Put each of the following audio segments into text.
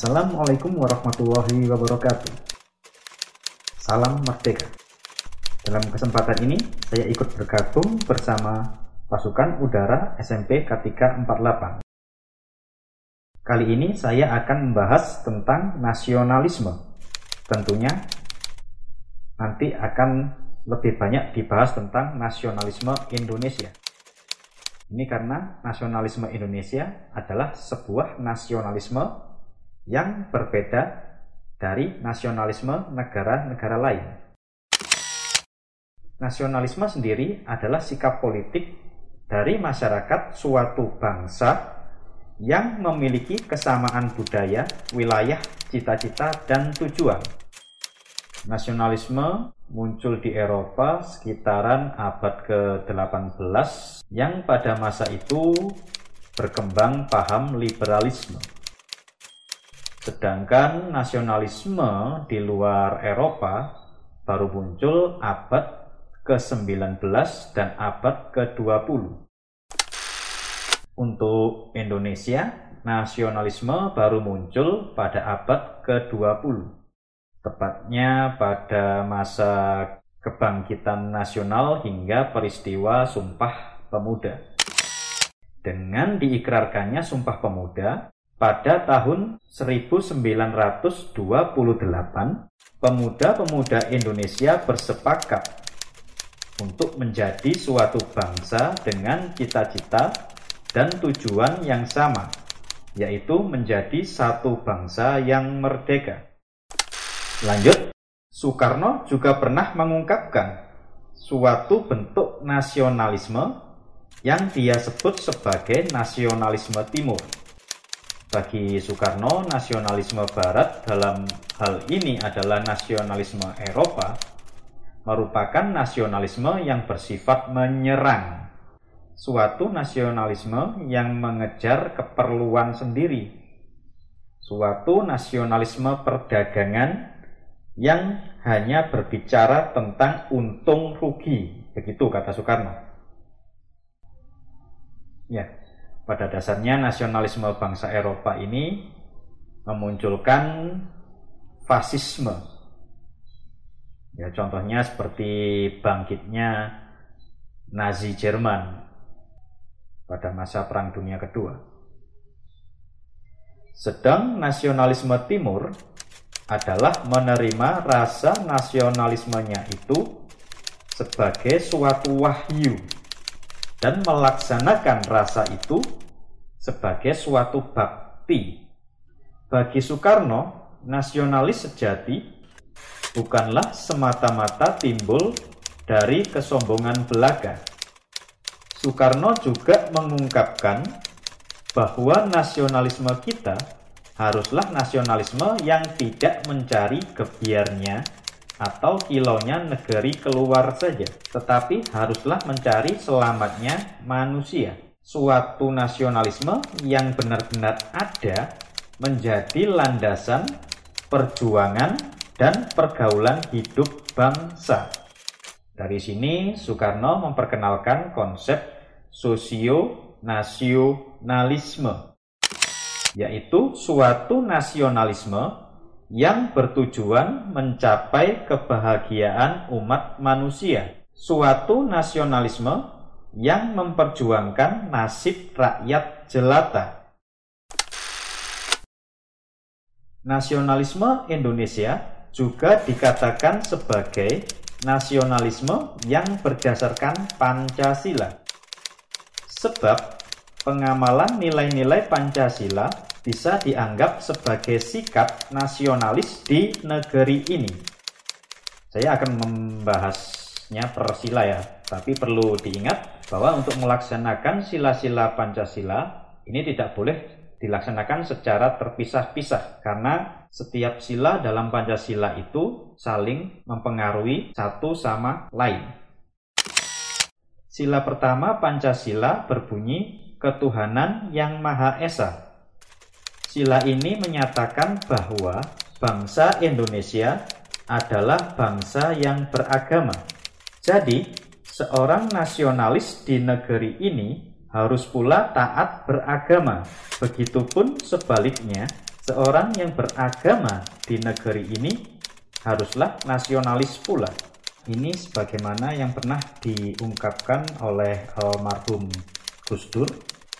Assalamualaikum warahmatullahi wabarakatuh. Salam Merdeka. Dalam kesempatan ini, saya ikut bergabung bersama pasukan udara SMP Kartika 48. Kali ini saya akan membahas tentang nasionalisme. Tentunya nanti akan lebih banyak dibahas tentang nasionalisme Indonesia. Ini karena nasionalisme Indonesia adalah sebuah nasionalisme yang berbeda dari nasionalisme negara-negara lain. Nasionalisme sendiri adalah sikap politik dari masyarakat suatu bangsa yang memiliki kesamaan budaya, wilayah, cita-cita, dan tujuan. Nasionalisme muncul di Eropa sekitaran abad ke-18 yang pada masa itu berkembang paham liberalisme. Sedangkan nasionalisme di luar Eropa baru muncul abad ke-19 dan abad ke-20. Untuk Indonesia, nasionalisme baru muncul pada abad ke-20. Tepatnya pada masa kebangkitan nasional hingga peristiwa Sumpah Pemuda. Dengan diikrarkannya Sumpah Pemuda, pada tahun 1928, pemuda-pemuda Indonesia bersepakat untuk menjadi suatu bangsa dengan cita-cita dan tujuan yang sama, yaitu menjadi satu bangsa yang merdeka. Lanjut, Soekarno juga pernah mengungkapkan suatu bentuk nasionalisme yang dia sebut sebagai nasionalisme timur. Bagi Soekarno, nasionalisme barat dalam hal ini adalah nasionalisme Eropa merupakan nasionalisme yang bersifat menyerang. Suatu nasionalisme yang mengejar keperluan sendiri, suatu nasionalisme perdagangan yang hanya berbicara tentang untung rugi, begitu kata Soekarno. Ya, pada dasarnya nasionalisme bangsa Eropa ini memunculkan fasisme. Ya, contohnya seperti bangkitnya Nazi Jerman pada masa Perang Dunia Kedua. Sedang nasionalisme timur adalah menerima rasa nasionalismenya itu sebagai suatu wahyu dan melaksanakan rasa itu sebagai suatu bakti. Bagi Soekarno, nasionalis sejati bukanlah semata-mata timbul dari kesombongan belaka, Soekarno juga mengungkapkan bahwa nasionalisme kita haruslah nasionalisme yang tidak mencari kebiarnya atau kilaunya negeri keluar saja, tetapi haruslah mencari selamatnya manusia. Suatu nasionalisme yang benar-benar ada menjadi landasan perjuangan dan pergaulan hidup bangsa. Dari sini Soekarno memperkenalkan konsep sosio-nasionalisme, yaitu suatu nasionalisme yang bertujuan mencapai kebahagiaan umat manusia, suatu nasionalisme yang memperjuangkan nasib rakyat jelata. Nasionalisme Indonesia juga dikatakan sebagai nasionalisme yang berdasarkan Pancasila. Sebab pengamalan nilai-nilai Pancasila bisa dianggap sebagai sikap nasionalis di negeri ini. Saya akan membahasnya per sila ya, tapi perlu diingat bahwa untuk melaksanakan sila-sila Pancasila ini tidak boleh dilaksanakan secara terpisah-pisah karena setiap sila dalam Pancasila itu saling mempengaruhi satu sama lain. Sila pertama Pancasila berbunyi ketuhanan yang Maha Esa. Sila ini menyatakan bahwa bangsa Indonesia adalah bangsa yang beragama. Jadi, seorang nasionalis di negeri ini harus pula taat beragama. Begitupun sebaliknya, Seorang yang beragama di negeri ini haruslah nasionalis pula. Ini sebagaimana yang pernah diungkapkan oleh almarhum Gus Dur,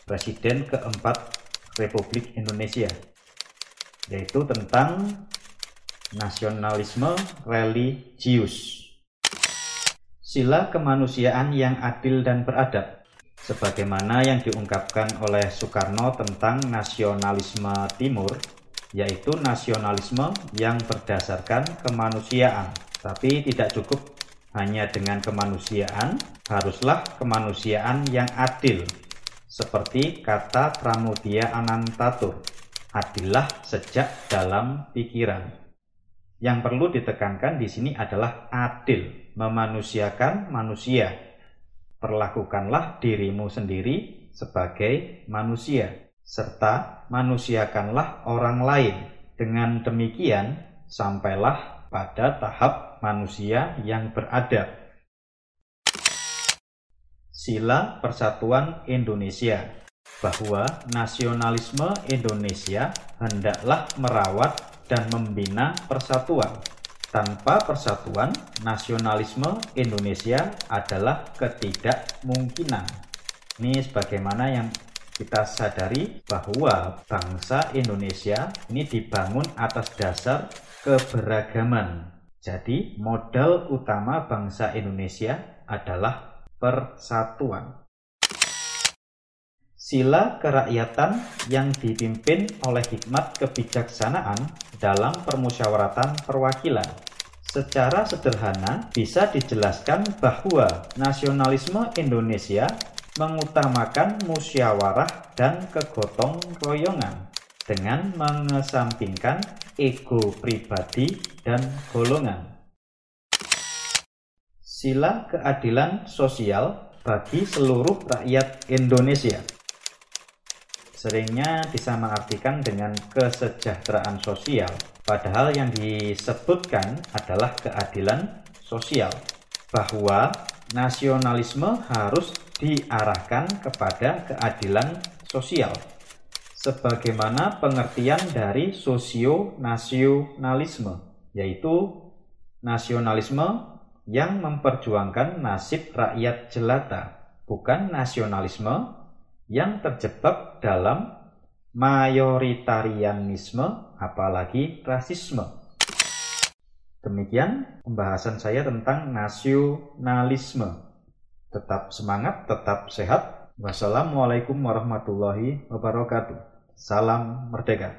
Presiden keempat Republik Indonesia, yaitu tentang nasionalisme religius. Sila kemanusiaan yang adil dan beradab, sebagaimana yang diungkapkan oleh Soekarno tentang nasionalisme timur, yaitu nasionalisme yang berdasarkan kemanusiaan. Tapi tidak cukup hanya dengan kemanusiaan, haruslah kemanusiaan yang adil. Seperti kata Pramudia Anantatur, adillah sejak dalam pikiran. Yang perlu ditekankan di sini adalah adil memanusiakan manusia. Perlakukanlah dirimu sendiri sebagai manusia, serta manusiakanlah orang lain. Dengan demikian, sampailah pada tahap manusia yang beradab. Sila Persatuan Indonesia bahwa nasionalisme Indonesia hendaklah merawat dan membina persatuan tanpa persatuan, nasionalisme Indonesia adalah ketidakmungkinan. Ini sebagaimana yang kita sadari bahwa bangsa Indonesia ini dibangun atas dasar keberagaman. Jadi, modal utama bangsa Indonesia adalah persatuan. Sila kerakyatan yang dipimpin oleh hikmat kebijaksanaan dalam permusyawaratan perwakilan. Secara sederhana bisa dijelaskan bahwa nasionalisme Indonesia mengutamakan musyawarah dan kegotong royongan dengan mengesampingkan ego pribadi dan golongan. Sila keadilan sosial bagi seluruh rakyat Indonesia. Seringnya disamaartikan dengan kesejahteraan sosial, padahal yang disebutkan adalah keadilan sosial, bahwa nasionalisme harus diarahkan kepada keadilan sosial, sebagaimana pengertian dari sosio-nasionalisme, yaitu nasionalisme yang memperjuangkan nasib rakyat jelata, bukan nasionalisme yang terjebak dalam mayoritarianisme apalagi rasisme. Demikian pembahasan saya tentang nasionalisme. Tetap semangat, tetap sehat. Wassalamualaikum warahmatullahi wabarakatuh. Salam merdeka.